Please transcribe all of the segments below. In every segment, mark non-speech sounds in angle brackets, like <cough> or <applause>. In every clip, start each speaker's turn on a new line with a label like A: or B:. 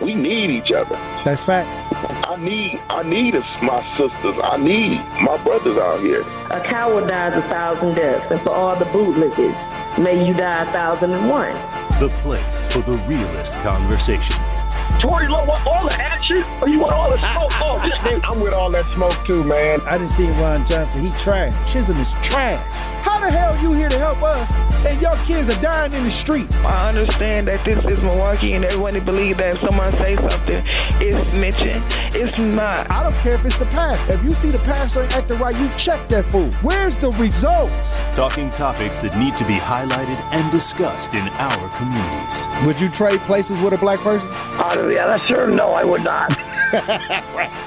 A: We need each other.
B: That's facts.
A: I need I need my sisters. I need my brothers out here.
C: A coward dies a thousand deaths, and for all the bootlickers, may you die a thousand and one.
D: The place for the realest conversations.
A: Tory Lowe want all the action? Or you want all the smoke? <laughs> Oh, yeah, I'm with all that smoke too, man.
B: I didn't see Ron Johnson. He trash. Chisholm is trash. How the hell you here to help us and your kids are dying in the street?
E: I understand that this is Milwaukee and everyone believes that if someone say something, it's snitching. It's not.
B: I don't care if it's the past. If you see the pastor ain't acting right, you check that fool. Where's the results?
D: Talking topics that need to be highlighted and discussed in our communities.
B: Would you trade places with a black person?
C: Oh, yeah, I sure. No, I would not. <laughs>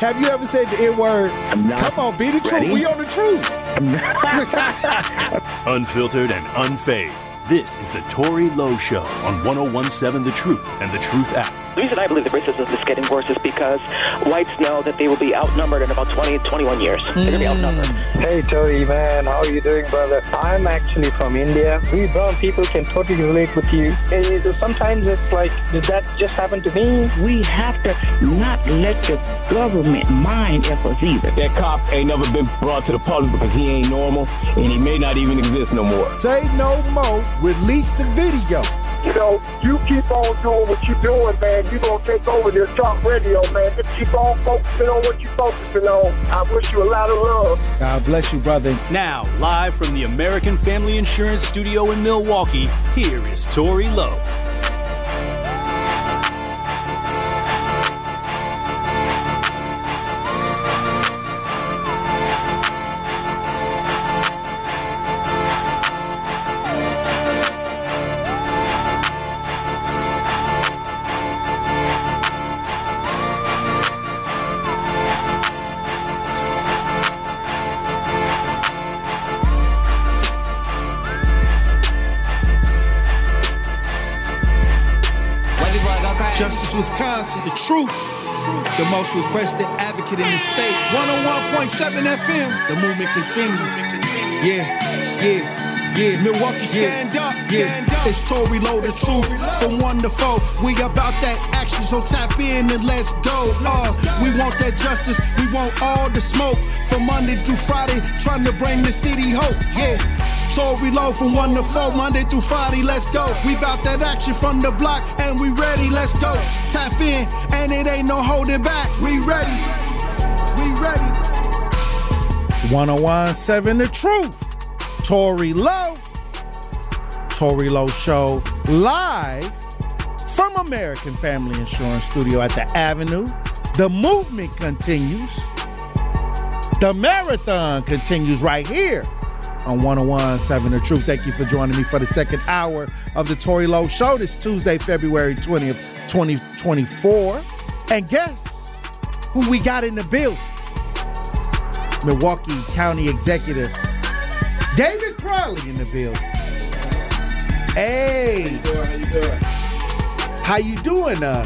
B: Have you ever said the N word? Come on, be the
C: ready.
B: truth. We on the truth. <laughs>
D: Unfiltered and unfazed. This is the Tory Lowe Show on 1017 The Truth and The Truth app.
F: The reason I believe that racism is getting worse is because whites know that they will be outnumbered in about 20, 21 years. They're going to be outnumbered.
G: Hey, Tory, man, how are you doing, brother? I'm actually from India. We brown people can totally relate with you. Eh, Sometimes it's like, did that just happen to me?
H: We have to not let the government mind us either.
I: That cop ain't never been brought to the public because he ain't normal and he may not even exist no more.
B: Say no more. Release the video.
A: You know, you keep on doing what you're doing, man. You're going to take over this talk radio, man. Just keep on focusing on what you're focusing on. I wish you a lot of love.
B: God bless you, brother.
D: Now, live from the American Family Insurance Studio in Milwaukee, here is Tory Lowe.
J: Most requested advocate in the state. 101.7 FM. The movement continues. Yeah, yeah, yeah. Milwaukee, stand up, stand up. It's Tory Lowe, the truth. From one to four. We about that action, so tap in and let's go. Uh, we want that justice. We want all the smoke. From Monday through Friday, trying to bring the city hope. Yeah. Tory Lowe from one to four, Monday through Friday, let's go. We bout that action from the block, and we ready, let's go. Tap in, and it ain't no holding back. We ready, we ready.
B: 1017 The Truth. Tory Lowe. Tory Lowe Show live from American Family Insurance Studio at the Avenue. The movement continues. The marathon continues right here on 1017 The Truth. Thank you for joining me for the second hour of the Tory Lowe Show this Tuesday, February 20th, 2024. And guess who we got in the building? Milwaukee County Executive David Crowley in the building. Hey. How you doing? Uh,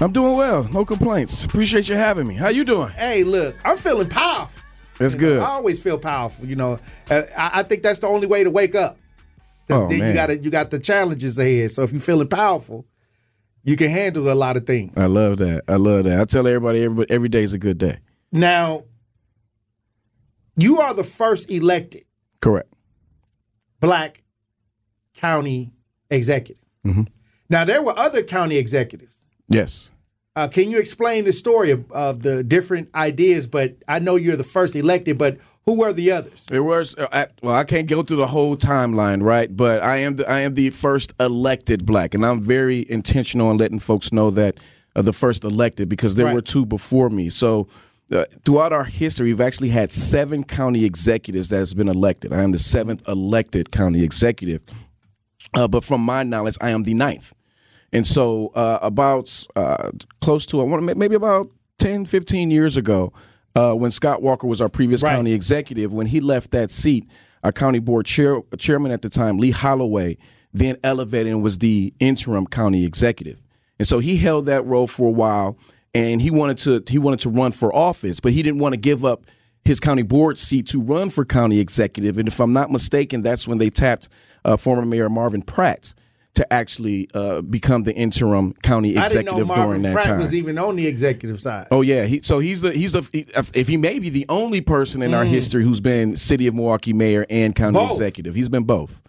K: I'm doing well. No complaints. Appreciate you having me. How you doing?
B: hey, look, I'm feeling powerful.
K: That's
B: You know,
K: good.
B: I always feel powerful. You know, Uh, I, I think that's the only way to wake up.
K: Oh,
B: then you
K: man.
B: got you got the challenges ahead. So if you're feeling powerful, you can handle a lot of things.
K: I love that. I love that. I tell everybody every, every day is a good day.
B: Now, you are the first elected
K: Correct.
B: black county executive.
K: Mhm.
B: Now, there were other county executives.
K: Yes.
B: Uh, can you explain the story of, of the different ideas? But I know you're the first elected, but who were the others?
K: It was uh, I, well. I can't go through the whole timeline, right? But I am the I am the first elected black, and I'm very intentional in letting folks know that uh, the first elected because there
B: Right.
K: were two before me. So uh, throughout our history, we've actually had seven county executives that has been elected. I am the seventh elected county executive, uh, but from my knowledge, I am the ninth. And so, uh, about uh, close to, I want to maybe about 10, 15 years ago, uh, when Scott Walker was our previous
B: Right.
K: county executive, when he left that seat, our county board chair, chairman at the time, Lee Holloway, then elevated and was the interim county executive. And so he held that role for a while, and he wanted to he wanted to run for office, but he didn't want to give up his county board seat to run for county executive. And if I'm not mistaken, that's when they tapped uh, former Mayor Marvin Pratt to actually uh, become the interim county
B: I didn't know
K: executive during that
B: Pratt
K: time.
B: was even on the executive side.
K: Oh yeah, he, so he's the he's the he- if he may be the only person in our
B: Mm.
K: history who's been city of Milwaukee mayor and county
B: Both.
K: executive. He's been both.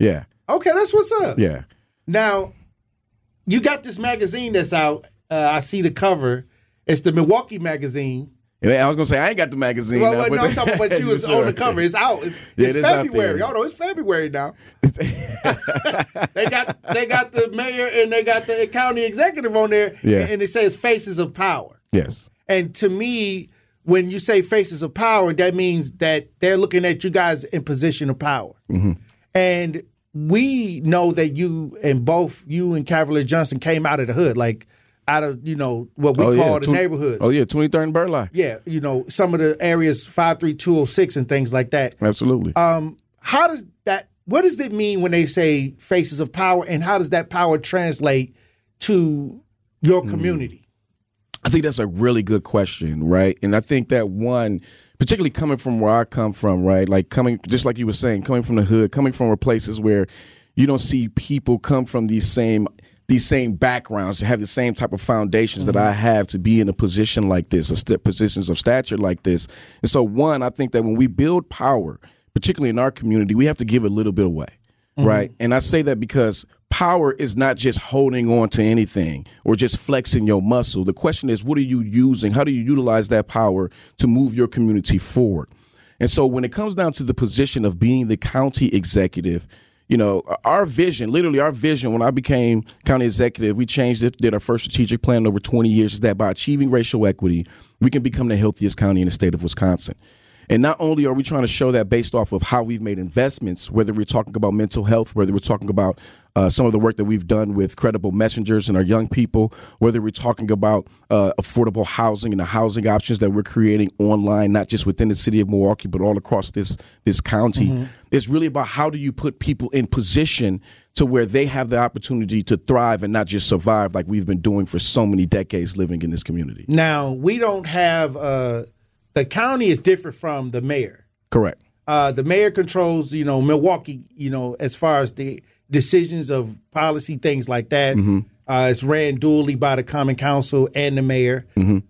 K: Yeah,
B: Okay, that's what's up.
K: yeah.
B: Now, you got this magazine that's out. Uh, I see the cover. It's the Milwaukee magazine.
K: And I was gonna say I ain't got the magazine.
B: Well,
K: now,
B: well, no, I'm talking about <laughs> you was
K: Sure.
B: on the cover. It's out. It's,
K: Yeah,
B: it's
K: it is
B: February. Y'all know it's February now. <laughs> they got they got the mayor and they got the county executive on there.
K: Yeah.
B: and it says faces of power.
K: Yes.
B: And to me, when you say faces of power, that means that they're looking at you guys in position of power.
K: Mm-hmm.
B: And we know that you and both you and Cavalier Johnson came out of the hood, like out of you know what we
K: oh,
B: call
K: yeah.
B: the
K: Twen-
B: neighborhoods.
K: Oh yeah, twenty third and Burleigh.
B: Yeah, you know some of the areas five three two zero six and things like that.
K: Absolutely.
B: Um, how does that? What does it mean when they say faces of power, and how does that power translate to your
K: Hmm.
B: community?
K: I think that's a really good question, right? And I think that one, particularly coming from where I come from, right? Like coming, just like you were saying, coming from the hood, coming from places where you don't see people come from these same these same backgrounds, to have the same type of foundations that I mm-hmm. have to be in a position like this, a st- positions of stature like this. And so, one, I think that when we build power, particularly in our community, we have to give a little bit away, mm-hmm. right? And I say that because power is not just holding on to anything or just flexing your muscle. The question is, what are you using? How do you utilize that power to move your community forward? And so when it comes down to the position of being the county executive, you know, our vision, literally our vision when I became county executive, we changed it, did our first strategic plan over 20 years, is that by achieving racial equity, we can become the healthiest county in the state of Wisconsin. And not only are we trying to show that based off of how we've made investments, whether we're talking about mental health, whether we're talking about uh, some of the work that we've done with credible messengers and our young people, whether we're talking about uh, affordable housing and the housing options that we're creating online, not just within the city of Milwaukee, but all across this this county. It's really about how do you put people in position to where they have the opportunity to thrive and not just survive like we've been doing for so many decades living in this community.
B: Now we don't have uh, the county is different from the mayor.
K: Correct.
B: Uh, the mayor controls, you know, Milwaukee, you know, as far as the decisions of policy, things like that. Uh, it's ran dually by the Common Council and the mayor.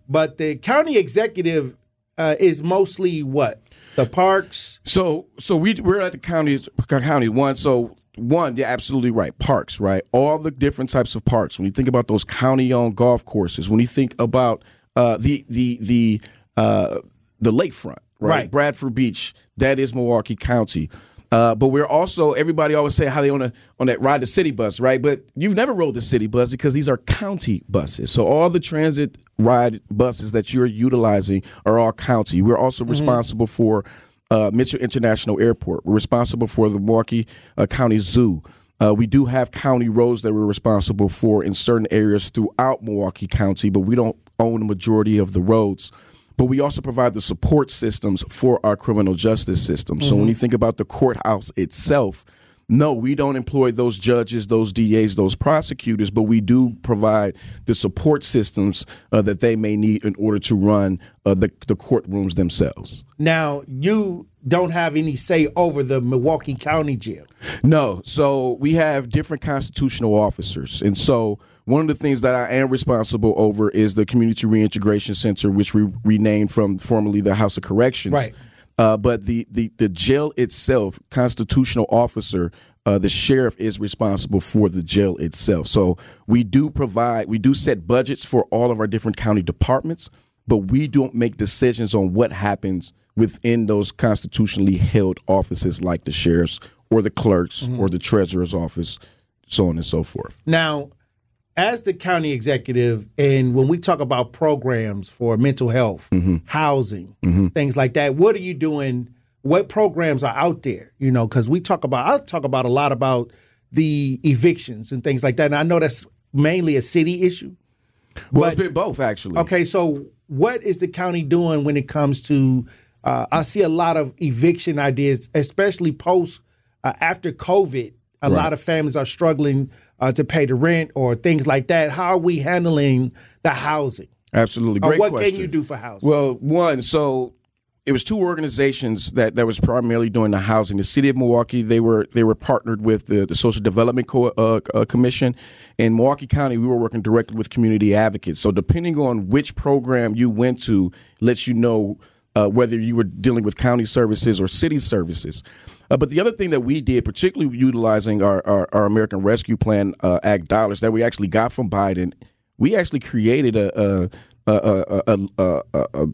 B: But the county executive uh, is mostly what? The parks?
K: So so we we're at the county county one. So one, you're absolutely right. Parks, right? All the different types of parks. When you think about those county-owned golf courses, when you think about uh, the the the uh, the lakefront, right?
B: Right.
K: Bradford Beach, that is Milwaukee County. Uh, but we're also everybody always say how they on a on that ride the city bus, right? But you've never rode the city bus because these are county buses. So all the transit ride buses that you're utilizing are all county. We're also responsible for uh, Mitchell International Airport. We're responsible for the Milwaukee uh, County Zoo. Uh, we do have county roads that we're responsible for in certain areas throughout Milwaukee County, but we don't own the majority of the roads. But we also provide the support systems for our criminal justice system. So when mm-hmm. you think about the courthouse itself, no, we don't employ those judges, those DAs, those prosecutors, but we do provide the support systems uh, that they may need in order to run uh, the, the courtrooms themselves.
B: Now you don't have any say over the Milwaukee County Jail.
K: No. So we have different constitutional officers. And so one of the things that I am responsible over is the Community Reintegration Center, which we renamed from formerly the House of Corrections.
B: Right.
K: Uh, but the, the, the jail itself, constitutional officer, uh, the sheriff is responsible for the jail itself. So we do provide, we do set budgets for all of our different county departments, but we don't make decisions on what happens within those constitutionally held offices like the sheriff's or the clerk's or the treasurer's office, so on and so forth.
B: Now, as the county executive, and when we talk about programs for mental health, housing, things like that, what are you doing? What programs are out there? You know, because we talk about, I talk about a lot about the evictions and things like that. And I know that's mainly a city issue.
K: Well, it's been both actually.
B: Okay, so what is the county doing when it comes to? Uh, I see a lot of eviction ideas, especially post uh, after COVID. A
K: Right.
B: lot of families are struggling uh, to pay the rent or things like that. How are we handling the housing?
K: Absolutely.
B: Or
K: Great
B: what
K: question.
B: can you do for housing?
K: Well, one, so it was two organizations that, that was primarily doing the housing. The city of Milwaukee, they were they were partnered with the, the Social Development Co- uh, uh, Commission. In Milwaukee County, we were working directly with community advocates. So depending on which program you went to, lets you know uh, whether you were dealing with county services or city services. Uh, but the other thing that we did, particularly utilizing our, our, our American Rescue Plan uh, Act dollars that we actually got from Biden, we actually created a, a, a, a,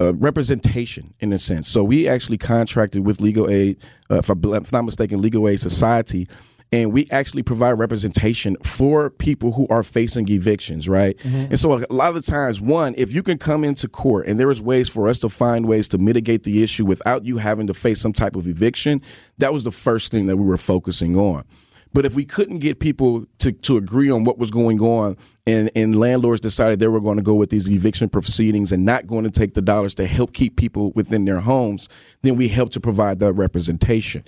K: a representation in a sense. So we actually contracted with Legal Aid, uh, if, I'm not mistaken, Legal Aid Society, and we actually provide representation for people who are facing evictions, right? Mm-hmm. And so a lot of the times, one, if you can come into court and there is ways for us to find ways to mitigate the issue without you having to face some type of eviction, that was the first thing that we were focusing on. But if we couldn't get people to, to agree on what was going on and, and landlords decided they were going to go with these eviction proceedings and not going to take the dollars to help keep people within their homes, then we help to provide that representation.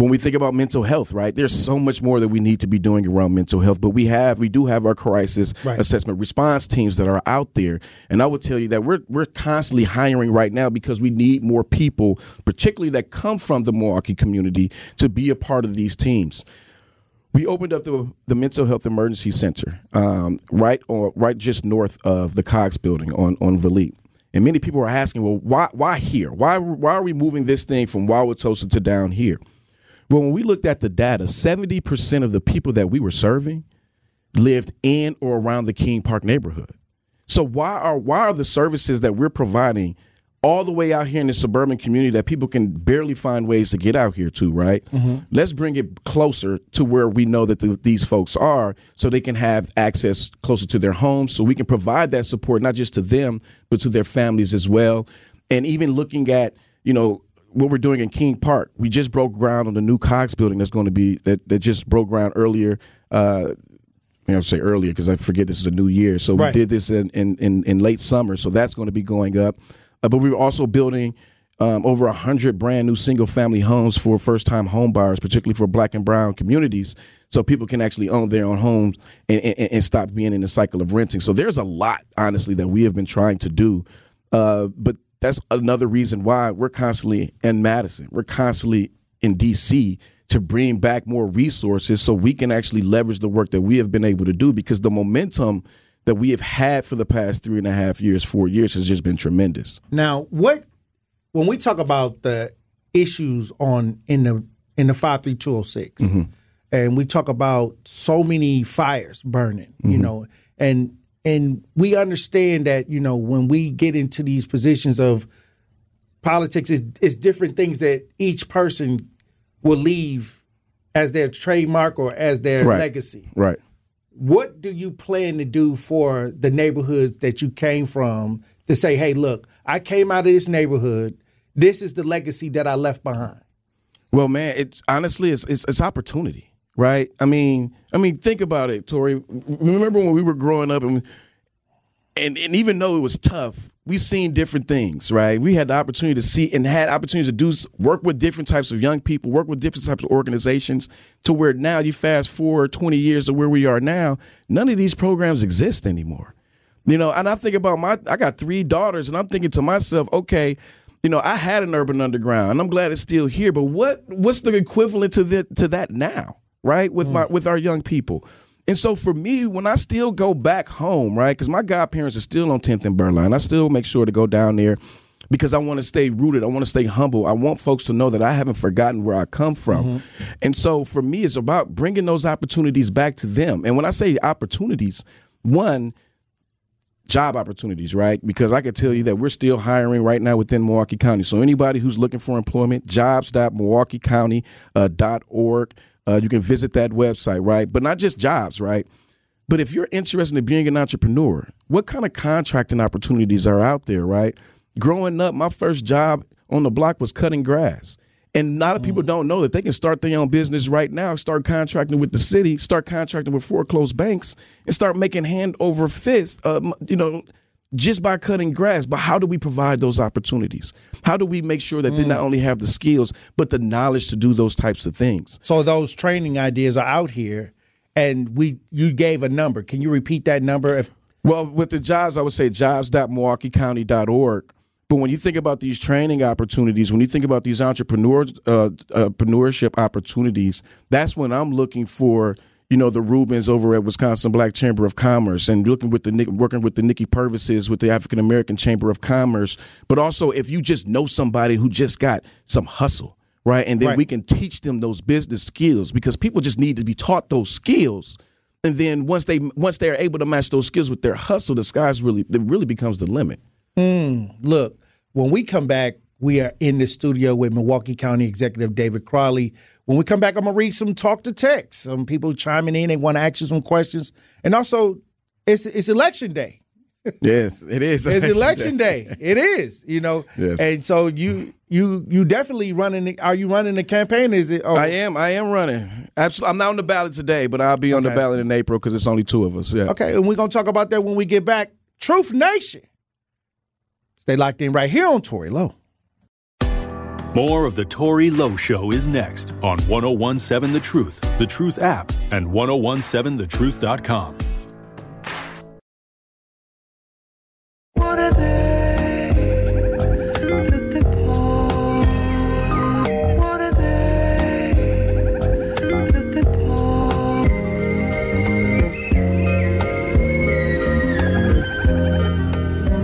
K: When we think about mental health, right, there's so much more that we need to be doing around mental health, but we have we do have our crisis right. assessment response teams that are out there. And I would tell you that we're we're constantly hiring right now because we need more people, particularly that come from the Milwaukee community, to be a part of these teams we opened up the, the mental health emergency center um, right or right just north of the Coggs building on on Vliet. And many people are asking, well, why why here? Why why are we moving this thing from Wauwatosa to down here? Well, when we looked at the data, 70% of the people that we were serving lived in or around the King Park neighborhood. So why are why are the services that we're providing all the way out here in the suburban community that people can barely find ways to get out here to, right? Mm-hmm. Let's bring it closer to where we know that the, these folks are so they can have access closer to their homes so we can provide that support not just to them but to their families as well. And even looking at, you know, what we're doing in King Park. We just broke ground on the new Coggs building that's going to be that, that just broke ground earlier uh, I to say earlier because I forget this is a new year. So right. we did this in, in, in, in, late summer. So that's going to be going up. Uh, but we were also building um, over 100 brand new single family homes for first time home buyers, particularly for black and brown communities, so people can actually own their own homes and, and, and stop being in the cycle of renting. So there's a lot, honestly, that we have been trying to do. Uh, but that's another reason why we're constantly in Madison, we're constantly in DC to bring back more resources so we can actually leverage the work that we have been able to do because the momentum that we have had for the past three and a half years, four years has just been tremendous.
B: Now, what when we talk about the issues on in the in the five three two oh six, mm-hmm. and we talk about so many fires burning, mm-hmm. you know, and and we understand that you know when we get into these positions of politics, is is different things that each person will leave as their trademark or as their
K: right.
B: legacy.
K: Right.
B: What do you plan to do for the neighborhoods that you came from to say, hey, look, I came out of this neighborhood. This is the legacy that I left behind.
K: Well, man, it's honestly it's it's, it's opportunity, right? I mean, I mean, think about it, Tory. Remember when we were growing up and and, and even though it was tough, we've seen different things, right? We had the opportunity to see and had opportunities to do work with different types of young people, work with different types of organizations to where now you fast forward 20 years to where we are now, none of these programs exist anymore. You know, and I think about my I got three daughters and I'm thinking to myself, okay, you know, I had an urban underground and I'm glad it's still here, but what what's the equivalent to the, to that now, right? With mm. my with our young people. And so for me, when I still go back home, right, because my godparents are still on 10th and Burleigh, I still make sure to go down there because I want to stay rooted. I want to stay humble. I want folks to know that I haven't forgotten where I come from. Mm-hmm. And so for me, it's about bringing those opportunities back to them. And when I say opportunities, one, job opportunities, right? Because I can tell you that we're still hiring right now within Milwaukee County. So anybody who's looking for employment, jobs.milwaukeecounty.org. Uh, uh, you can visit that website, right? But not just jobs, right? But if you're interested in being an entrepreneur, what kind of contracting opportunities are out there, right? Growing up, my first job on the block was cutting grass. And a lot of people mm. don't know that they can start their own business right now, start contracting with the city, start contracting with foreclosed banks, and start making hand over fist, uh, you know, just by cutting grass. But how do we provide those opportunities? How do we make sure that mm. they not only have the skills, but the knowledge to do those types of things?
B: So those training ideas are out here, and we you gave a number. Can you repeat that number? If
K: well, with the jobs, I would say jobs.milwaukeecounty.org. But when you think about these training opportunities, when you think about these entrepreneur uh, entrepreneurship opportunities, that's when I'm looking for you know the Rubens over at Wisconsin Black Chamber of Commerce and looking with the working with the Nikki Purvises with the African American Chamber of Commerce. But also, if you just know somebody who just got some hustle, right, and then
B: Right.
K: we can teach them those business skills because people just need to be taught those skills. And then once they once they're able to match those skills with their hustle, the sky's really it really becomes the limit.
B: Mm, look, when we come back, we are in the studio with Milwaukee County Executive David Crowley. When we come back, I'm gonna read some talk to text. Some people chiming in, they want to ask you some questions, and also it's it's election day. <laughs>
K: yes, it is.
B: It's election day. It is, you know.
K: Yes.
B: And so you you you definitely running. The, are you running the campaign? Is it? Oh,
K: I am. I am running. Absolutely. I'm not on the ballot today, but I'll be on the ballot in April because it's only two of us. Yeah.
B: Okay, and we're gonna talk about that when we get back. Truth Nation. Stay locked in right here on Tory Lowe.
D: More of the Tory Lowe Show is next on 1017 The Truth, The Truth app, and 1017thetruth.com.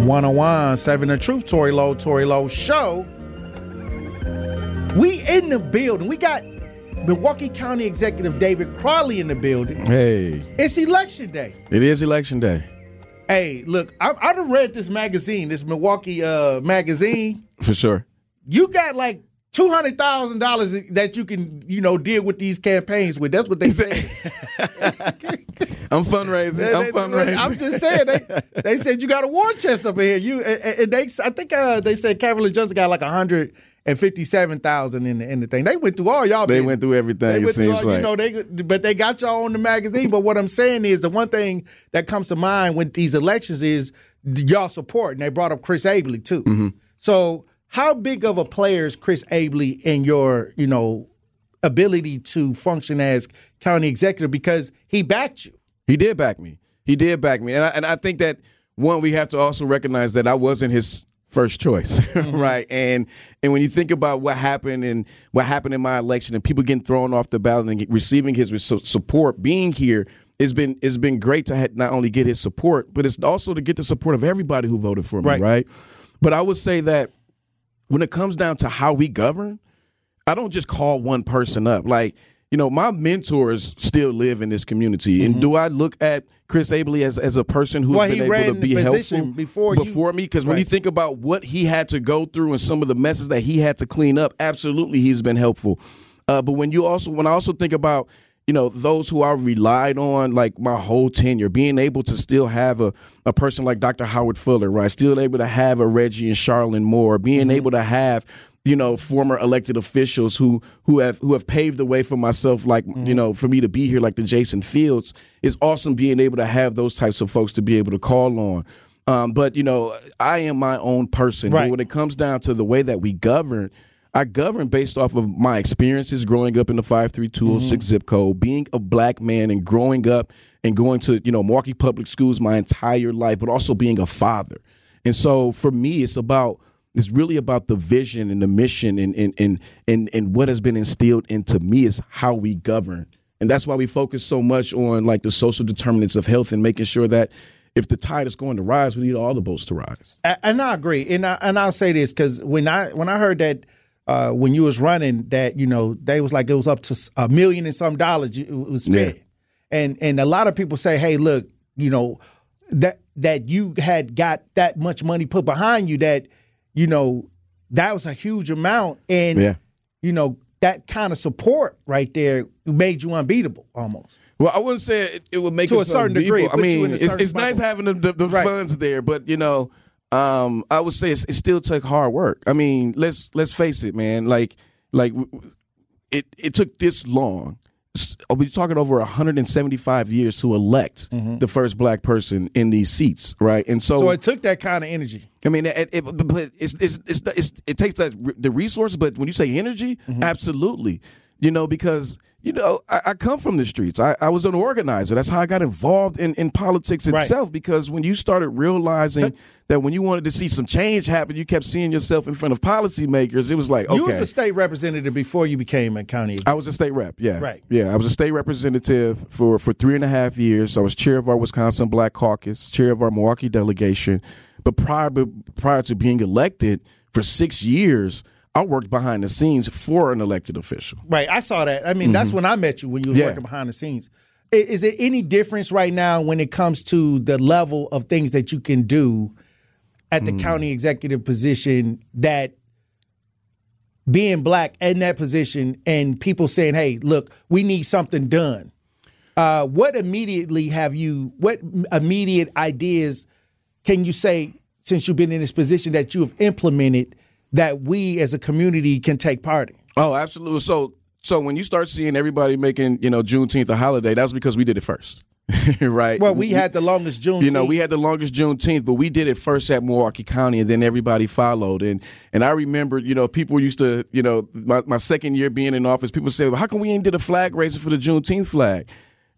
B: One oh on oh one, seven the truth, Tory Lowe, Tory Lowe show. We in the building. We got Milwaukee County Executive David Crowley in the building.
K: Hey,
B: It's election day.
K: it is election day
B: Hey, look, I, I done read this magazine, this Milwaukee uh, magazine.
K: for sure.
B: You got like two hundred thousand dollars that you can, you know, deal with these campaigns with. That's what they say. <laughs>
K: I'm fundraising. I'm fundraising.
B: I'm just saying they, they said you got a war chest up in here. You and, and they I think uh, they said Cavalier Johnson got like a hundred and fifty seven thousand in the in the thing. They went through all y'all.
K: They
B: business.
K: went through everything.
B: They
K: it seems
B: all,
K: like.
B: you know they but they got y'all on the magazine. But what I'm saying is the one thing that comes to mind with these elections is y'all support, and they brought up Chris Abele too.
K: Mm-hmm.
B: So how big of a player is Chris Abele in your you know ability to function as county executive because he backed you.
K: He did back me. He did back me, and I, and I think that one we have to also recognize that I wasn't his first choice, <laughs> mm-hmm. right? And and when you think about what happened and what happened in my election, and people getting thrown off the ballot and receiving his support, being here it's been it's been great to not only get his support, but it's also to get the support of everybody who voted for me,
B: Right.
K: right? But I would say that when it comes down to how we govern, I don't just call one person up. Like, you know, my mentors still live in this community. And do I look at Chris Abele as, as a person who's
B: Mm-hmm. Well,
K: been able to be helpful
B: before you-
K: before me? Because when you think about what he had to go through and some of the messes that he had to clean up, absolutely he's been helpful. Uh, but when you also when I also think about you know those who I relied on like my whole tenure, being able to still have a, a person like Dr. Howard Fuller, right? Still able to have a Reggie and Charlene Moore, being
B: Mm-hmm.
K: able to have you know former elected officials who who have who have paved the way for myself like
B: Mm-hmm.
K: you know for me to be here like the Jason Fields is awesome being able to have those types of folks to be able to call on um, but you know I am my own person
B: Right.
K: when it comes down to the way that we govern I govern based off of my experiences growing up in the 53206 zip code, being a black man and growing up and going to, you know, Milwaukee public schools my entire life, but also being a father. And so for me, it's about it's really about the vision and the mission and and and and, and what has been instilled into me is how we govern. And that's why we focus so much on like the social determinants of health and making sure that if the tide is going to rise, we need all the boats to rise.
B: And I agree, and I and I'll say this because when I when I heard that uh, when you was running that you know they was like it was up to a million and some dollars it was spent,
K: Yeah.
B: and and a lot of people say, hey, look, you know that that you had got that much money put behind you that you know that was a huge amount, and
K: Yeah.
B: you know that kind of support right there made you unbeatable almost.
K: Well, I wouldn't say it, it would make
B: To a certain degree,
K: unbeatable.
B: it
K: I
B: put you in
K: mean, it's, it's nice having the, the, the
B: Right.
K: funds there, but you know, um, I would say it's, it still took hard work. I mean, let's let's face it, man. Like like w- w- it it took this long. We're talking over 175 years to elect mm-hmm. the first black person in these seats, right? And so,
B: So it took that kind of energy.
K: I mean, it, it, but it's, it's, it's, it's, it takes that the resource, but when you say energy, mm-hmm. absolutely, you know, because you know, I, I come from the streets. I, I, was an organizer. That's how I got involved in, in politics itself. Right. Because when you started realizing that when you wanted to see some change happen, you kept seeing yourself in front of policymakers. It was like, okay.
B: You was a state representative before you became a county.
K: I was a state rep. Yeah,
B: right.
K: Yeah, I was a state representative for for three and a half years. I was chair of our Wisconsin Black Caucus, chair of our Milwaukee delegation. But prior prior to being elected for six years. I worked behind the scenes for an elected official.
B: Right. I saw that. I mean, mm-hmm. that's when I met you when you were yeah. working behind the scenes. Is there any difference right now when it comes to the level of things that you can do at the mm. county executive position that being black in that position and people saying, "Hey, look, we need something done." Uh, what immediately have you? What immediate ideas can you say since you've been in this position that you have implemented that we as a community can take part in.
K: Oh, absolutely. So so when you start seeing everybody making, you know, Juneteenth a holiday, that's because we did it first. <laughs> right.
B: Well, we had the longest Juneteenth.
K: You know, we had the longest Juneteenth, but we did it first at Milwaukee County, and then everybody followed. And and I remember, you know, people used to, you know, my, my second year being in office, people said, well, "How come we ain't did a flag raising for the Juneteenth flag?"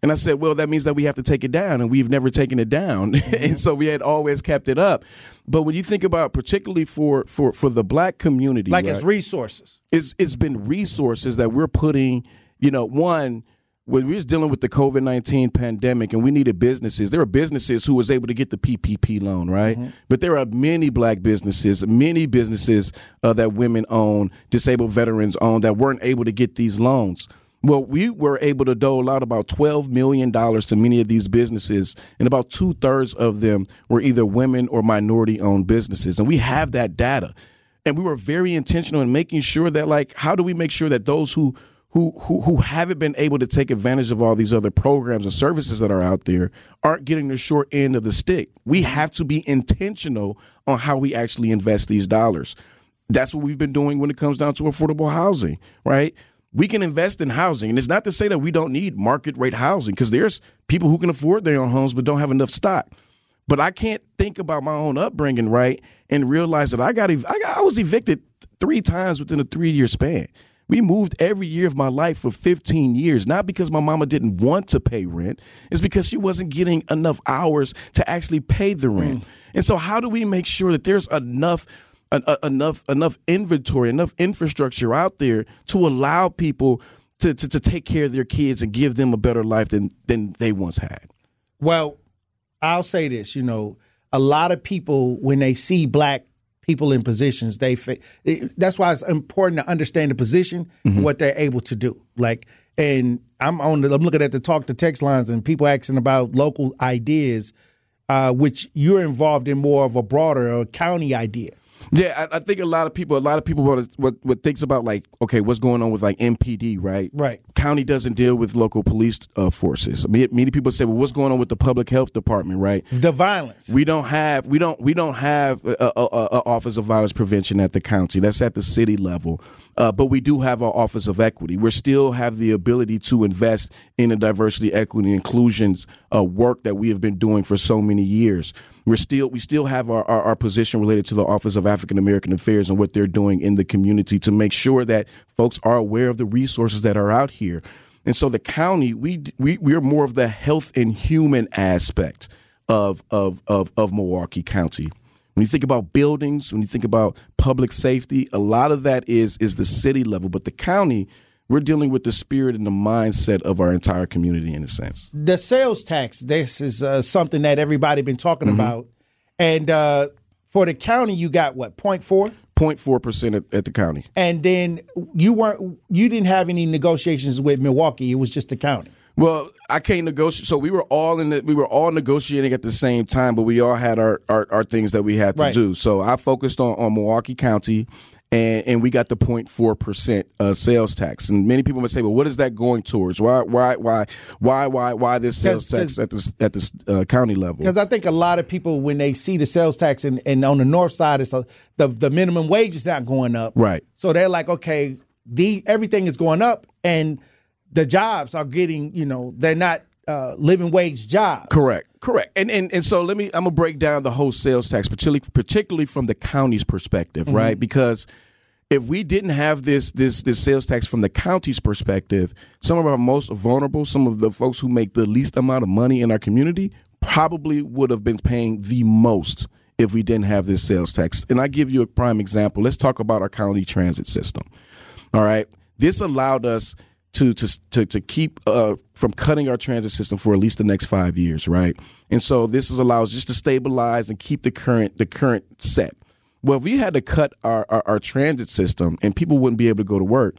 K: And I said, well, that means that we have to take it down, and we've never taken it down, <laughs> and so we had always kept it up. But when you think about, particularly for for for the black community,
B: like
K: right,
B: it's resources,
K: it's it's been resources that we're putting. You know, one when we was dealing with the COVID nineteen pandemic and we needed businesses, there were businesses who was able to get the PPP loan, right? Mm-hmm. But there are many black businesses, many businesses uh, that women own, disabled veterans own, that weren't able to get these loans. Well, we were able to dole out about $12 million to many of these businesses, and about two thirds of them were either women or minority owned businesses. And we have that data. And we were very intentional in making sure that, like, how do we make sure that those who who, who who haven't been able to take advantage of all these other programs and services that are out there aren't getting the short end of the stick. We have to be intentional on how we actually invest these dollars. That's what we've been doing when it comes down to affordable housing, right? We can invest in housing. And it's not to say that we don't need market rate housing because there's people who can afford their own homes but don't have enough stock. But I can't think about my own upbringing, right, and realize that I got, I, got, I was evicted three times within a three year span. We moved every year of my life for 15 years, not because my mama didn't want to pay rent, it's because she wasn't getting enough hours to actually pay the rent. Mm. And so, how do we make sure that there's enough enough enough inventory, enough infrastructure out there to allow people to, to, to take care of their kids and give them a better life than than they once had.
B: Well, I'll say this, you know, a lot of people when they see black people in positions, they that's why it's important to understand the position, mm-hmm. what they're able to do. Like, and I'm on. The, I'm looking at the talk to text lines and people asking about local ideas, uh, which you're involved in more of a broader or county idea.
K: Yeah, I, I, think a lot of people, a lot of people, what, what what thinks about like, okay, what's going on with like MPD, right?
B: Right.
K: County doesn't deal with local police uh, forces. Many, many people say, well, what's going on with the public health department, right?
B: The violence.
K: We don't have, we don't, we don't have a, a, a office of violence prevention at the county. That's at the city level. Uh, but we do have our office of equity. We still have the ability to invest in the diversity, equity, inclusions uh, work that we have been doing for so many years. We're still we still have our, our, our position related to the Office of African American Affairs and what they're doing in the community to make sure that folks are aware of the resources that are out here. And so the county, we we we're more of the health and human aspect of of of, of Milwaukee County. When you think about buildings, when you think about public safety, a lot of that is is the city level, but the county we're dealing with the spirit and the mindset of our entire community in a sense.
B: The sales tax, this is uh, something that everybody been talking mm-hmm. about. And uh, for the county, you got what, 0.4?
K: 0.4 percent at the county.
B: And then you weren't, you didn't have any negotiations with Milwaukee. It was just the county.
K: Well, I can't negotiate. So we were all in the, we were all negotiating at the same time, but we all had our, our, our things that we had to right. do. So I focused on, on Milwaukee County and, and we got the 0.4 percent uh, sales tax. And many people would say, "Well, what is that going towards? Why, why, why, why, why, why this sales tax at this at this uh, county level?"
B: Because I think a lot of people, when they see the sales tax, and, and on the north side, it's a, the the minimum wage is not going up,
K: right?
B: So they're like, okay, the everything is going up, and the jobs are getting, you know, they're not uh, living wage jobs.
K: Correct. Correct. And, and and so let me I'm gonna break down the whole sales tax, particularly particularly from the county's perspective, mm-hmm. right? Because if we didn't have this this this sales tax from the county's perspective, some of our most vulnerable, some of the folks who make the least amount of money in our community, probably would have been paying the most if we didn't have this sales tax. And I give you a prime example. Let's talk about our county transit system. All right, this allowed us to to to, to keep uh, from cutting our transit system for at least the next five years, right? And so this is allows just to stabilize and keep the current the current set. Well, if we had to cut our, our, our transit system and people wouldn't be able to go to work,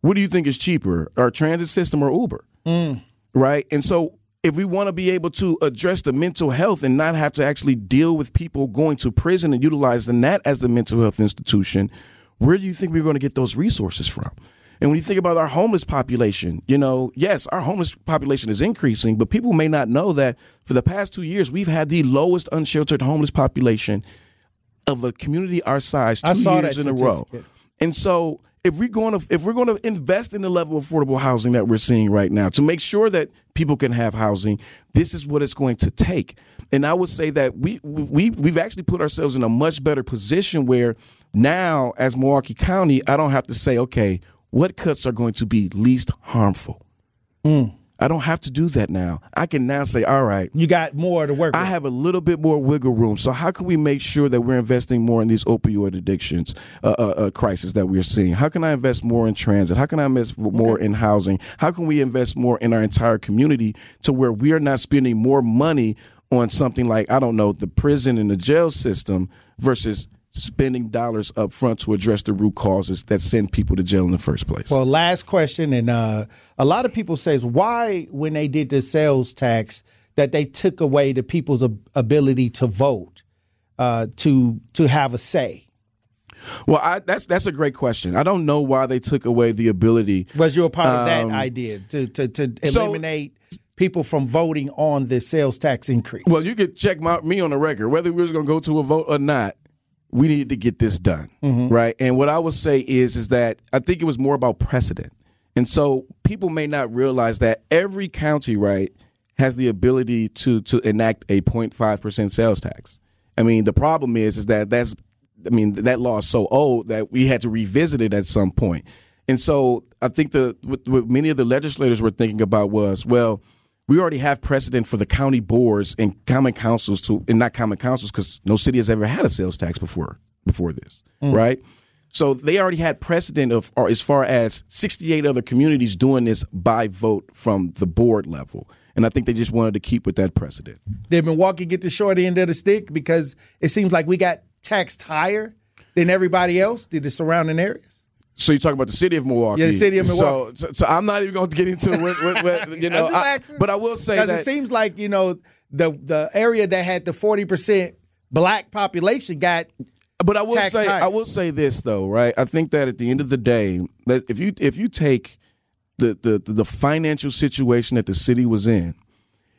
K: what do you think is cheaper, our transit system or Uber?
B: Mm.
K: Right? And so if we want to be able to address the mental health and not have to actually deal with people going to prison and utilizing that as the mental health institution, where do you think we're going to get those resources from? And when you think about our homeless population, you know, yes, our homeless population is increasing, but people may not know that for the past two years, we've had the lowest unsheltered homeless population of a community our size two
B: I saw
K: years
B: that
K: in a row. And so if we're going to if we're going to invest in the level of affordable housing that we're seeing right now to make sure that people can have housing, this is what it's going to take. And I would say that we we we've actually put ourselves in a much better position where now as Milwaukee County, I don't have to say, okay, what cuts are going to be least harmful? I don't have to do that now. I can now say, all right,
B: You got more to work
K: I
B: with.
K: have a little bit more wiggle room. So how can we make sure that we're investing more in these opioid addictions uh, uh, uh, crisis that we're seeing? How can I invest more in transit? How can I invest more in housing? How can we invest more in our entire community to where we are not spending more money on something like I don't know the prison and the jail system versus spending dollars up front to address the root causes that send people to jail in the first place.
B: Well, last question, and uh, a lot of people says why when they did the sales tax that they took away the people's ab- ability to vote, uh, to to have a say.
K: Well, I, that's that's a great question. I don't know why they took away the ability.
B: Was you a part of
K: Um,
B: that idea to to, to
K: so-
B: eliminate people from voting on the sales tax increase?
K: Well, you could check my, me on the record whether we was going to go to a vote or not. We needed to get this done,
B: Mhm.
K: right? And what I would say is, is that I think it was more about precedent, and so people may not realize that every county, right, has the ability to to enact a 0.5 percent sales tax. I mean, the problem is, is that that's, I mean, that law is so old that we had to revisit it at some point. And so I think the what, what many of the legislators were thinking about was, well, we already have precedent for the county boards and common councils to, and not common councils because no city has ever had a sales tax before before this,
B: Mm.
K: right? So they already had precedent of, or as far as 68 other communities doing this by vote from the board level, and I think they just wanted to keep with that precedent.
B: Did Milwaukee get the short end of the stick because it seems like we got taxed higher than everybody else? Did the surrounding areas?
K: So you talk about the city of Milwaukee.
B: Yeah, the city of Milwaukee.
K: So, so, so I'm not even going to get into what, what, what <laughs> you know.
B: I'm just
K: I-
B: asking.
K: but I will say
B: because
K: that
B: it seems like you know the the area that had the forty percent black population got.
K: But I will say
B: higher.
K: I will say this though, right? I think that at the end of the day, that if you if you take the the the financial situation that the city was in,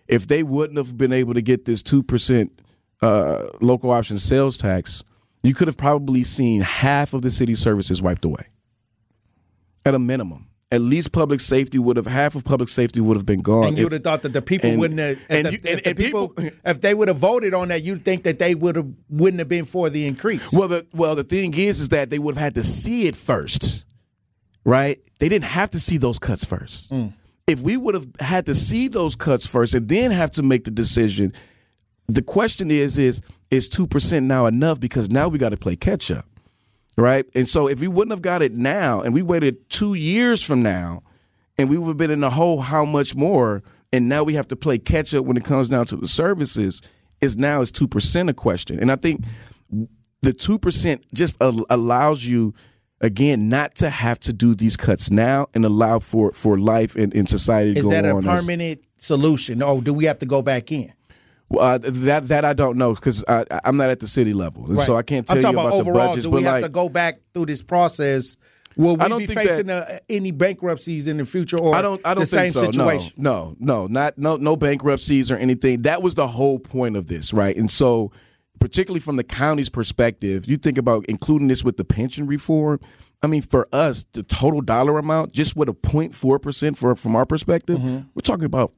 K: if they wouldn't have been able to get this two percent uh, local option sales tax, you could have probably seen half of the city services wiped away. At a minimum, at least public safety would have half of public safety would have been gone.
B: And you would have thought that the people
K: and-
B: wouldn't have. If,
K: and
B: the,
K: you-
B: if
K: and- and
B: people, if they would have voted on that, you'd think that they would have wouldn't have been for the increase.
K: Well, the well, the thing is, is that they would have had to see it first, right? They didn't have to see those cuts first. Mm. If we would have had to see those cuts first and then have to make the decision, the question is, is is two percent now enough? Because now we got to play catch up, right? And so if we wouldn't have got it now, and we waited two years from now, and we would have been in the hole how much more, and now we have to play catch up when it comes down to the services. Is now is two percent a question, and I think the two percent just al- allows you again not to have to do these cuts now and allow for for life in, in society to
B: Is that a permanent solution, or do we have to go back in?
K: Well, uh, that that I don't know because I'm not at the city level, and so I can't tell you about,
B: about,
K: the
B: overall.
K: budgets.
B: do
K: but
B: we have
K: like,
B: to go back through this process? Will we
K: I don't
B: be facing a, any bankruptcies in the future, or
K: I don't. I don't
B: the
K: think
B: same
K: so.
B: situation?
K: No, no, no, not no no bankruptcies or anything. That was the whole point of this, right? And so, particularly from the county's perspective, you think about including this with the pension reform. I mean, for us, the total dollar amount, just with a 0.4 percent for from our perspective,
B: Mm-hmm.
K: we're talking about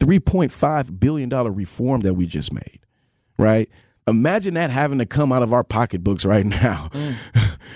K: three point five billion dollar reform that we just made, right? Imagine that having to come out of our pocketbooks right now.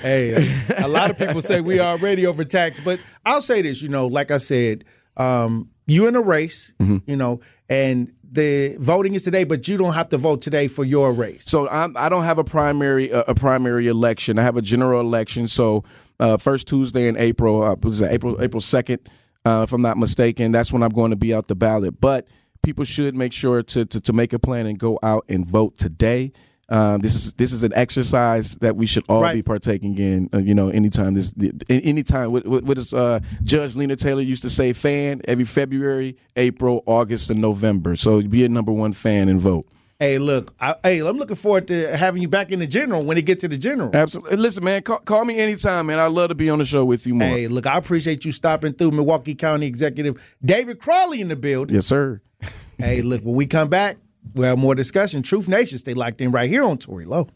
B: Hey, a lot of people say we are already overtaxed, but I'll say this. You know, like I said, um, you in a race.
K: Mm-hmm.
B: You know, and the voting is today, but you don't have to vote today for your race.
K: So I'm, I don't have a primary a, a primary election. I have a general election. So uh, first Tuesday in April, uh, was it April April second, uh, if I'm not mistaken. That's when I'm going to be out the ballot. But people should make sure to to, to make a plan and go out and vote today. Uh, this is this is an exercise that we should all
B: Right.
K: be partaking in. Uh, you know, anytime this, anytime. What, what, what is uh, Judge Lena Taylor used to say? Fan every February, April, August, and November. So be a number one fan and vote.
B: Hey, look, I, hey, I'm looking forward to having you back in the general when it gets to the general.
K: Absolutely. Listen, man, call, call me anytime, man. I'd love to be on the show with you more.
B: Hey, look, I appreciate you stopping through. Milwaukee County Executive David Crowley in the building.
K: Yes, sir. <laughs>
B: hey, look, when we come back, we'll have more discussion. Truth Nation, stay locked in right here on Tory Lowe.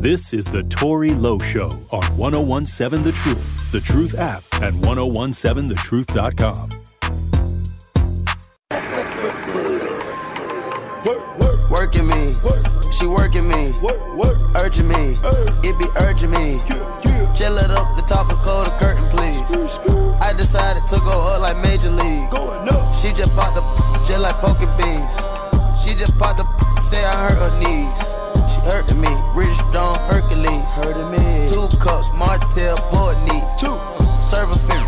D: This is the Tory Lowe Show on 1017 The Truth, The Truth app, and 1017thetruth.com.
L: Working me, she working me, urging me, it be urging me. Chill it up, the top of cold, the curtain, please. I decided to go up like Major League. She just popped the just like poking beans. She just popped the say I hurt her knees. She hurting me, Rich Stone Hercules. Hurting me. Two cups, Martell, neat. Two. Serve a finger,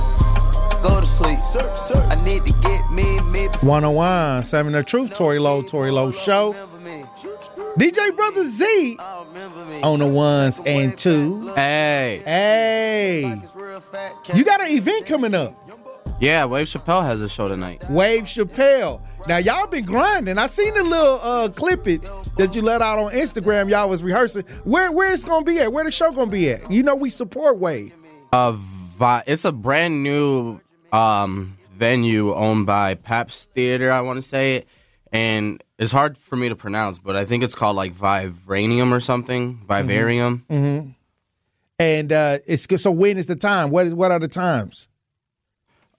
L: go to sleep. Sir. I need to get me, me.
B: 101, 7 The Truth, Tory Lowe, Tory Lowe Show. DJ Brother Z on the ones and twos.
M: Hey.
B: Hey. You got an event coming up.
M: Yeah, Wave Chappelle has a show tonight.
B: Wave Chappelle. Now y'all been grinding. I seen the little uh clip it that you let out on Instagram. Y'all was rehearsing. Where where it's gonna be at? Where the show gonna be at? You know we support Wave.
M: Uh, Vi- it's a brand new um, venue owned by Pabst Theater, I want to say it. And it's hard for me to pronounce, but I think it's called like Vibranium or something. Vivarium.
B: Mm-hmm. And uh it's so when is the time? What is what are the times?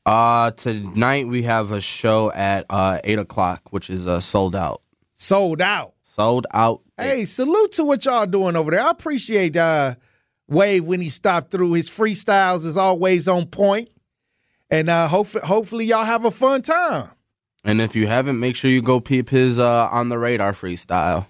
M: Uh, tonight we have a show at uh, 8 o'clock, which is uh, sold out.
B: Sold out.
M: Sold out.
B: Hey, salute to what y'all doing over there. I appreciate uh Wave when he stopped through. His freestyles is always on point. And uh hopefully hopefully y'all have a fun time.
M: And if you haven't, make sure you go peep his uh, On the Radar freestyle.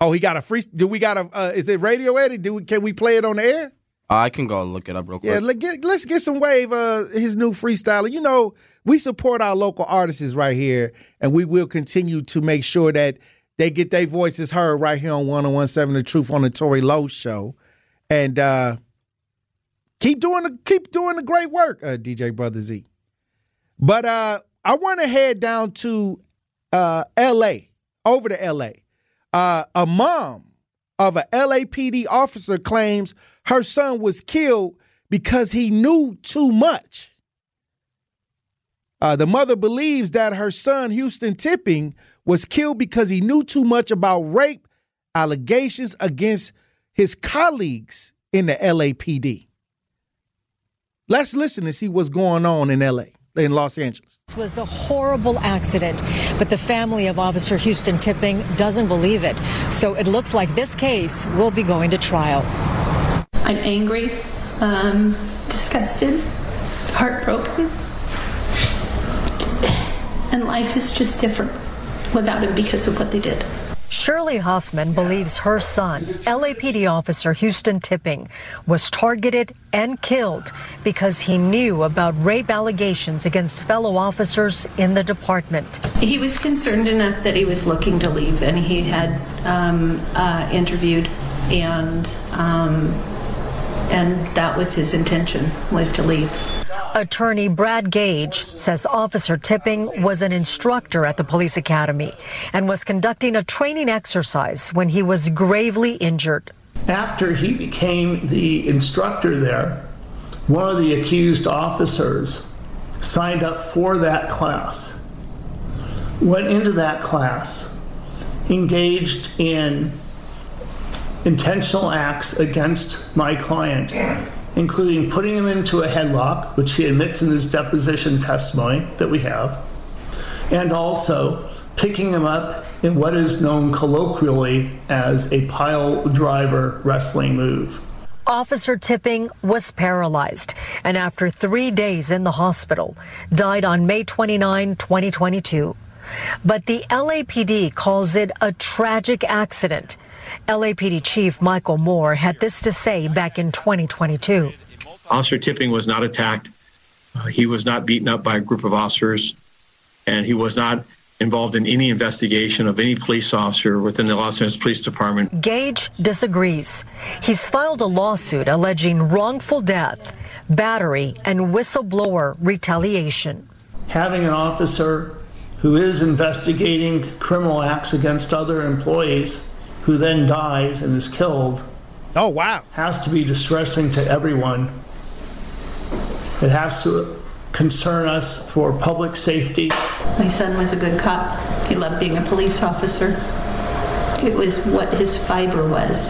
B: Oh, he got a free do we got a uh, is it radio edit? Do we can we play it on the air?
M: Uh, I can go look it up real quick.
B: Yeah, let get, let's get some wave. Uh, his new freestyler. You know, we support our local artists right here, and we will continue to make sure that they get their voices heard right here on 1017 The Truth on the Tory Lowe Show, and uh, keep doing the keep doing the great work, uh, DJ Brother Z. But uh, I want to head down to uh, L.A. over to L.A. Uh, a mom of a LAPD officer claims her son was killed because he knew too much. Uh, the mother believes that her son, Houston Tipping, was killed because he knew too much about rape allegations against his colleagues in the LAPD. Let's listen and see what's going on in LA, in Los Angeles.
N: This was a horrible accident, but the family of Officer Houston Tipping doesn't believe it. So it looks like this case will be going to trial.
O: I'm angry, um, disgusted, heartbroken. And life is just different without him because of what they did.
N: Shirley Huffman believes her son, LAPD officer Houston Tipping, was targeted and killed because he knew about rape allegations against fellow officers in the department.
O: He was concerned enough that he was looking to leave, and he had um, uh, interviewed, and um, and that was his intention was to leave.
N: Attorney Brad Gage says Officer Tipping was an instructor at the police academy and was conducting a training exercise when he was gravely injured.
P: After he became the instructor there, one of the accused officers signed up for that class, went into that class, engaged in intentional acts against my client, including putting him into a headlock, which he admits in his deposition testimony that we have, and also picking him up in what is known colloquially as a pile driver wrestling move.
N: Officer Tipping was paralyzed and after three days in the hospital, died on May 29, 2022. But the LAPD calls it a tragic accident. LAPD Chief Michel Moore had this to say back in 2022.
Q: Officer Tipping was not attacked. Uh, he was not beaten up by a group of officers, and he was not involved in any investigation of any police officer within the Los Angeles Police Department.
N: Gage disagrees. He's filed a lawsuit alleging wrongful death, battery, and whistleblower retaliation.
P: Having an officer who is investigating criminal acts against other employees who then dies and is killed.
B: Oh, wow.
P: Has to be distressing to everyone. It has to concern us for public safety.
O: My son was a good cop. He loved being a police officer. It was what his fiber was.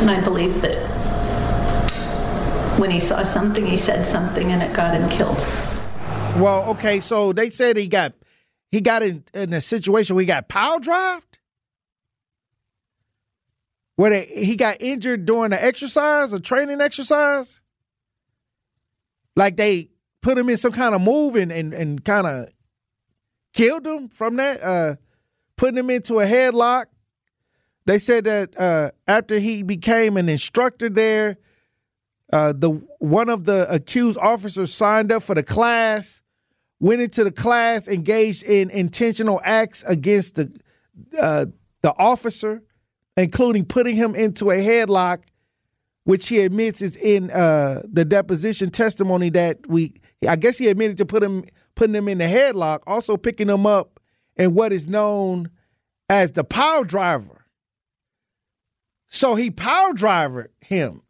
O: And I believe that when he saw something, he said something and it got him killed.
B: Well, okay, so they said he got he got in, in a situation where he got power drived. Where they, he got injured during an exercise, a training exercise. Like they put him in some kind of move and and, and kind of killed him from that, uh, putting him into a headlock. They said that uh, after he became an instructor there, uh, the one of the accused officers signed up for the class, went into the class, engaged in intentional acts against the uh, the officer, including putting him into a headlock, which he admits is in uh, the deposition testimony that we. I guess he admitted to put him putting him in the headlock, also picking him up in what is known as the power driver. So he power driver him.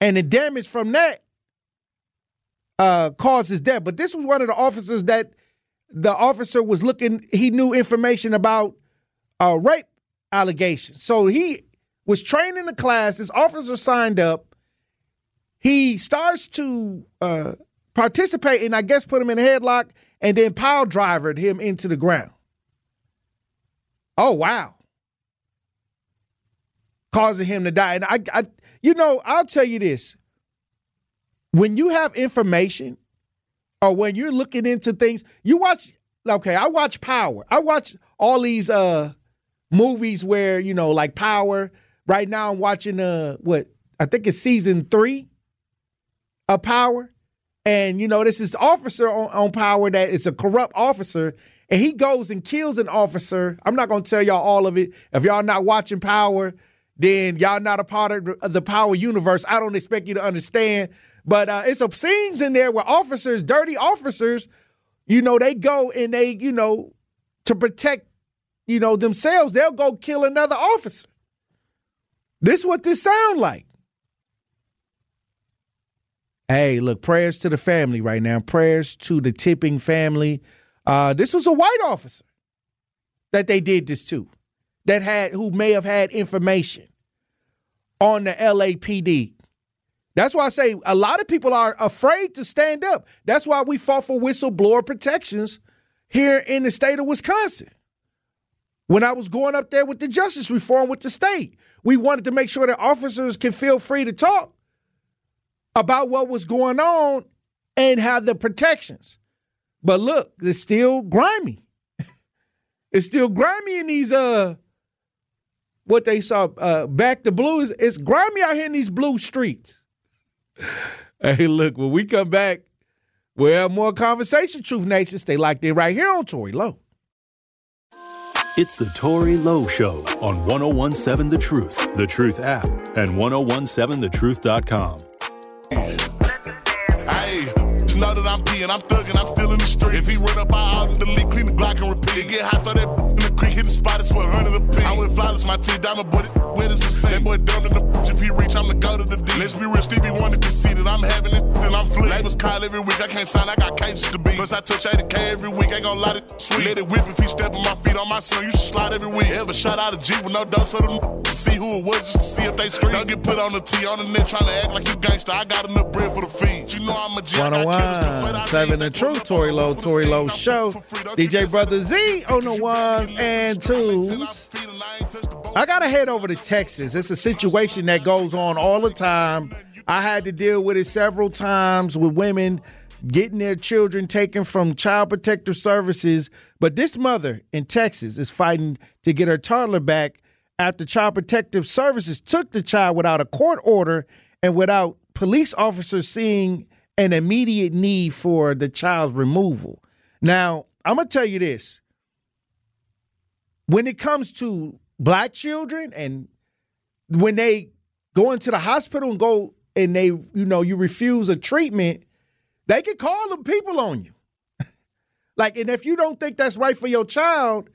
B: And the damage from that uh, caused his death. But this was one of the officers that the officer was looking, he knew information about uh, rape allegations. So he was training the class. This officer signed up. He starts to uh, participate and I guess put him in a headlock and then power drivered him into the ground. Oh, wow causing him to die. And I, I, you know, I'll tell you this: when you have information, or when you're looking into things, you watch. Okay, I watch Power. I watch all these uh movies where you know, like Power. Right now, I'm watching uh what I think it's season three of Power. And you know, this is officer on, on Power that is a corrupt officer, and he goes and kills an officer. I'm not gonna tell y'all all of it. If y'all not watching Power, then y'all not a part of the power universe. I don't expect you to understand. But uh, it's some scenes in there where officers, dirty officers, you know, they go and they, you know, to protect, you know, themselves, they'll go kill another officer. This is what this sound like. Hey, look, prayers to the family right now. Prayers to the tipping family. Uh, this was a white officer that they did this to, that had who may have had information on the LAPD. That's why I say a lot of people are afraid to stand up. That's why we fought for whistleblower protections here in the state of Wisconsin. When I was going up there with the justice reform with the state, we wanted to make sure that officers can feel free to talk about what was going on and have the protections. But look, it's still grimy. <laughs> it's still grimy in these uh what they saw uh, back to blue is it's grimy out here in these blue streets. <laughs> hey, look, when we come back, we'll have more conversation, Truth Nation. Stay like they right here on Tory Lowe.
D: It's the Tory Lowe Show on 1017 The Truth, The Truth app, and 1017thetruth.com.
R: Hey, know that I'm peeing, I'm thugging, I'm still in the street. If he run up, I the clean the and repeat. Get hot, throw that <laughs> creek, hit the spot, it's 100 a piece. I went flawless, my teeth, diamond boy, wet as a sink. That boy dumb in the bitch, if he reach, I'm the go to the D. Let's be real, Stevie see that I'm having it, then I'm flipped. Labels call every week, I can't sign, I got cases to beat. Plus, I touch 80K every week, ain't gonna lie to sweet. Let it whip if he step on my feet on my son, you should slide every week. Ever shot out a G with no dose of them to see who it was, just to see if they street. Don't get put on the T on the net, trying to act like you gangster. I got enough bread for the feed. You know I'm a G, I got killers
B: 101.7 The Truth, Tory Lowe, Tory Lowe Show. DJ Brother Z on the ones and twos. I got to head over to Texas. It's a situation that goes on all the time. I had to deal with it several times with women getting their children taken from child protective services. But this mother in Texas is fighting to get her toddler back after child protective services took the child without a court order and without police officers seeing an immediate need for the child's removal. Now, I'm going to tell you this. When it comes to black children and when they go into the hospital and go and they, you know, you refuse a treatment, they can call them people on you. <laughs> like, and if you don't think that's right for your child,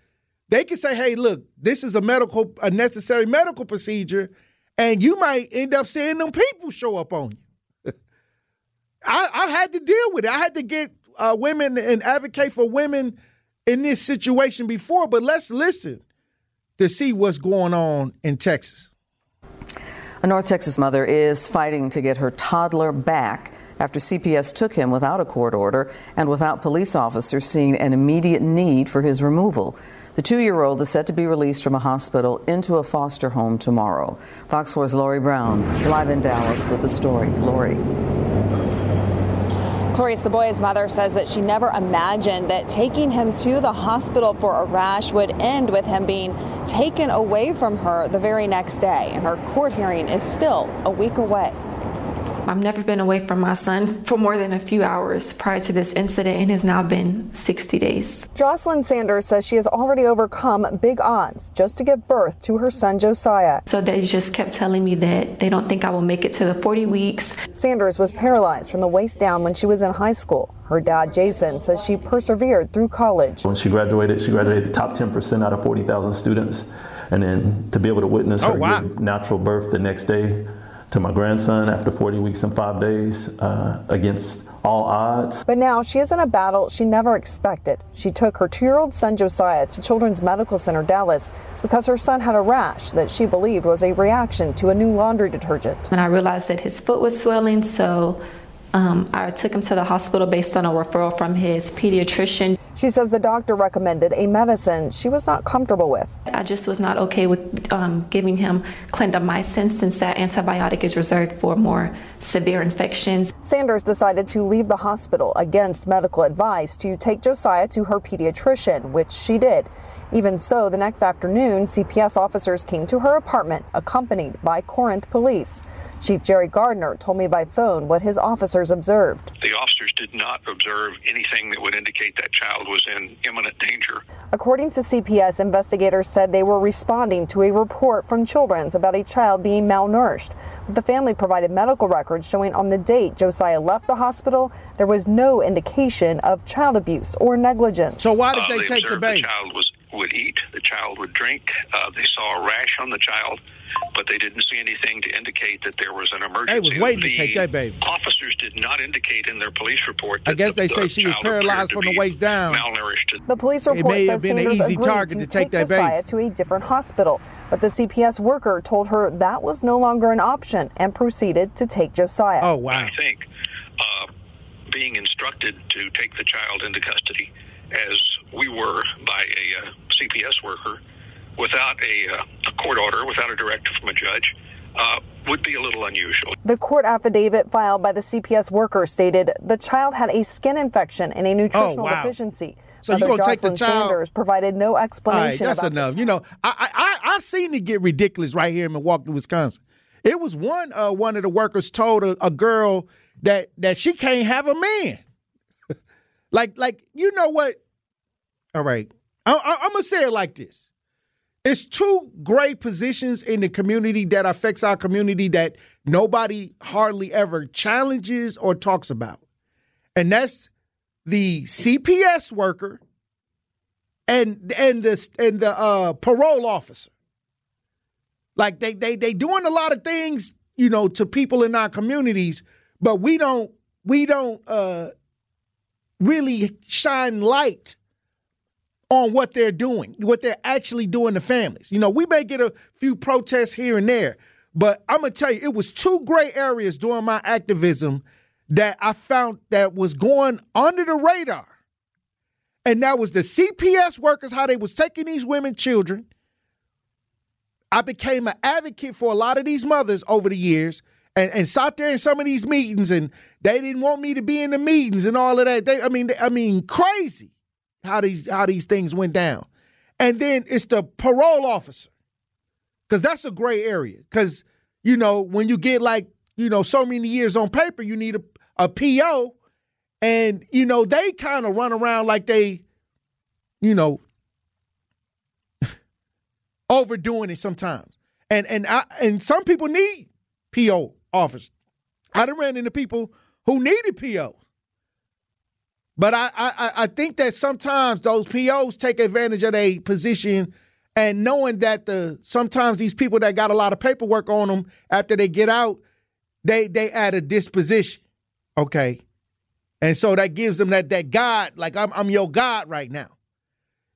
B: they can say, hey, look, this is a medical, a necessary medical procedure, and you might end up seeing them people show up on you. <laughs> I, I had to deal with it. I had to get uh, women and advocate for women in this situation before, but let's listen to see what's going on in Texas.
S: A North Texas mother is fighting to get her toddler back after CPS took him without a court order and without police officers seeing an immediate need for his removal. The two year old is set to be released from a hospital into a foster home tomorrow. Fox 4's Lori Brown, live in Dallas with the story. Lori.
T: Clarice, the boy's mother says that she never imagined that taking him to the hospital for a rash would end with him being taken away from her the very next day. And her court hearing is still a week away.
U: I've never been away from my son <laughs> for more than a few hours prior to this incident, and has now been 60 days.
V: Jocelyn Sanders says she has already overcome big odds just to give birth to her son Josiah.
U: So they just kept telling me that they don't think I will make it to the 40 weeks.
V: Sanders was paralyzed from the waist down when she was in high school. Her dad, Jason, says she persevered through college.
W: When she graduated, she graduated the top 10% out of 40,000 students. And then to be able to witness
B: Oh,
W: her
B: wow.
W: natural birth the next day to my grandson after 40 weeks and five days uh, against all odds.
V: But now she is in a battle she never expected. She took her two year old son Josiah to Children's Medical Center Dallas because her son had a rash that she believed was a reaction to a new laundry detergent.
U: And I realized that his foot was swelling, so um, I took him to the hospital based on a referral from his pediatrician.
V: She says the doctor recommended a medicine she was not comfortable with.
U: I just was not okay with um, giving him clindamycin since that antibiotic is reserved for more severe infections.
V: Sanders decided to leave the hospital against medical advice to take Josiah to her pediatrician, which she did. Even so, the next afternoon, CPS officers came to her apartment accompanied by Corinth police. Chief Jerry Gardner told me by phone what his officers observed.
X: The officers did not observe anything that would indicate that child was in imminent danger.
V: According to CPS, investigators said they were responding to a report from Children's about a child being malnourished. But the family provided medical records showing on the date Josiah left the hospital, there was no indication of child abuse or negligence.
B: So why did
X: Uh, observed The child was would eat. The child would drink. Uh, they saw a rash on the child, but they didn't see anything to indicate that there was an emergency.
B: They was waiting to take that baby.
X: Officers did not indicate in their police report. That
B: I guess
X: the-
B: they
X: the
B: say she was paralyzed from the waist down.
X: Malnourished.
V: The police
B: It
V: report
B: may
V: says
B: have been an easy
V: agreed
B: target
V: to
B: to take that baby.
V: Josiah to a different hospital, but the CPS worker told her that was no longer an option and proceeded to take Josiah.
B: Oh, wow!
X: I think uh, being instructed to take the child into custody, as we were by a uh, CPS worker, without a, uh, a court order, without a directive from a judge, uh, would be a little unusual.
V: The court affidavit filed by the CPS worker stated the child had a skin infection and a nutritional
B: Oh, wow.
V: deficiency.
B: So you
V: Mother
B: gonna take the child-
V: Sanders provided no
B: All right,
V: explanation
B: that's
V: about
B: enough. You know, I I I, I seen it get ridiculous right here in Milwaukee, Wisconsin. It was one uh, one of the workers told a, a girl that that she can't have a man. <laughs> like like you know what? All right, I, I, I'm gonna say it like this: It's two great positions in the community that affects our community that nobody hardly ever challenges or talks about, and that's the CPS worker and and the and the uh, parole officer. Like they they they doing a lot of things, you know, to people in our communities, but we don't we don't uh, really shine light on what they're doing, what they're actually doing to families. You know, we may get a few protests here and there, but I'm gonna tell you, it was two gray areas during my activism that I found that was going under the radar. And that was the CPS workers, how they was taking these women children. I became an advocate for a lot of these mothers over the years and, and sat there in some of these meetings and they didn't want me to be in the meetings and all of that. They, I mean, I mean, crazy how these how these things went down. And then it's the parole officer. Cause that's a gray area. Cause, you know, when you get like, you know, so many years on paper, you need a, a PO. And, you know, they kind of run around like they, you know, <laughs> overdoing it sometimes. And and I and some people need PO office. I done ran into people who needed PO. But I, I I think that sometimes those POs take advantage of their position and knowing that the sometimes these people that got a lot of paperwork on them after they get out, they they add a disposition. Okay. And so that gives them that that God, like I'm I'm your God right now.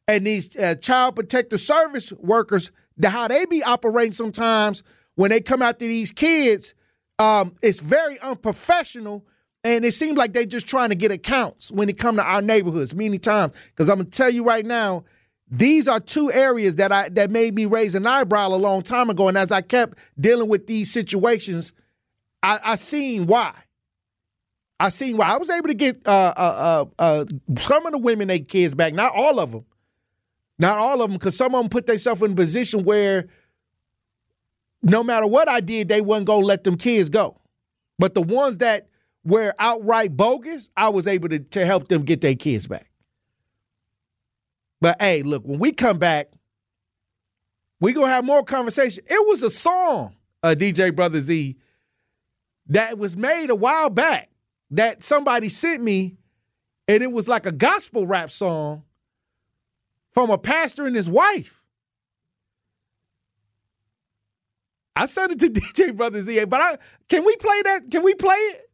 B: And these uh, child protective service workers, the, how they be operating sometimes when they come after these kids, um, it's very unprofessional. And it seems like they're just trying to get accounts when it come to our neighborhoods many times. Because I'm gonna tell you right now, these are two areas that I that made me raise an eyebrow a long time ago. And as I kept dealing with these situations, I, I seen why. I seen why. I was able to get uh, uh, uh, uh some of the women their kids back, not all of them, not all of them, because some of them put themselves in a position where no matter what I did, they wasn't gonna let them kids go. But the ones that were outright bogus, I was able to, to help them get their kids back. But hey, look, when we come back, we gonna have more conversation. It was a song, uh, DJ Brother Z, that was made a while back that somebody sent me, and it was like a gospel rap song from a pastor and his wife. I sent it to <laughs> DJ Brother Z, but I can we play that? Can we play it?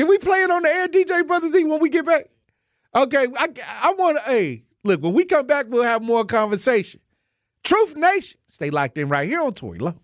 B: Can we play it on the air, DJ Brother Z, when we get back? Okay, I, I want to, hey, look, when we come back, we'll have more conversation. Truth Nation, stay locked in right here on Tory Lowe.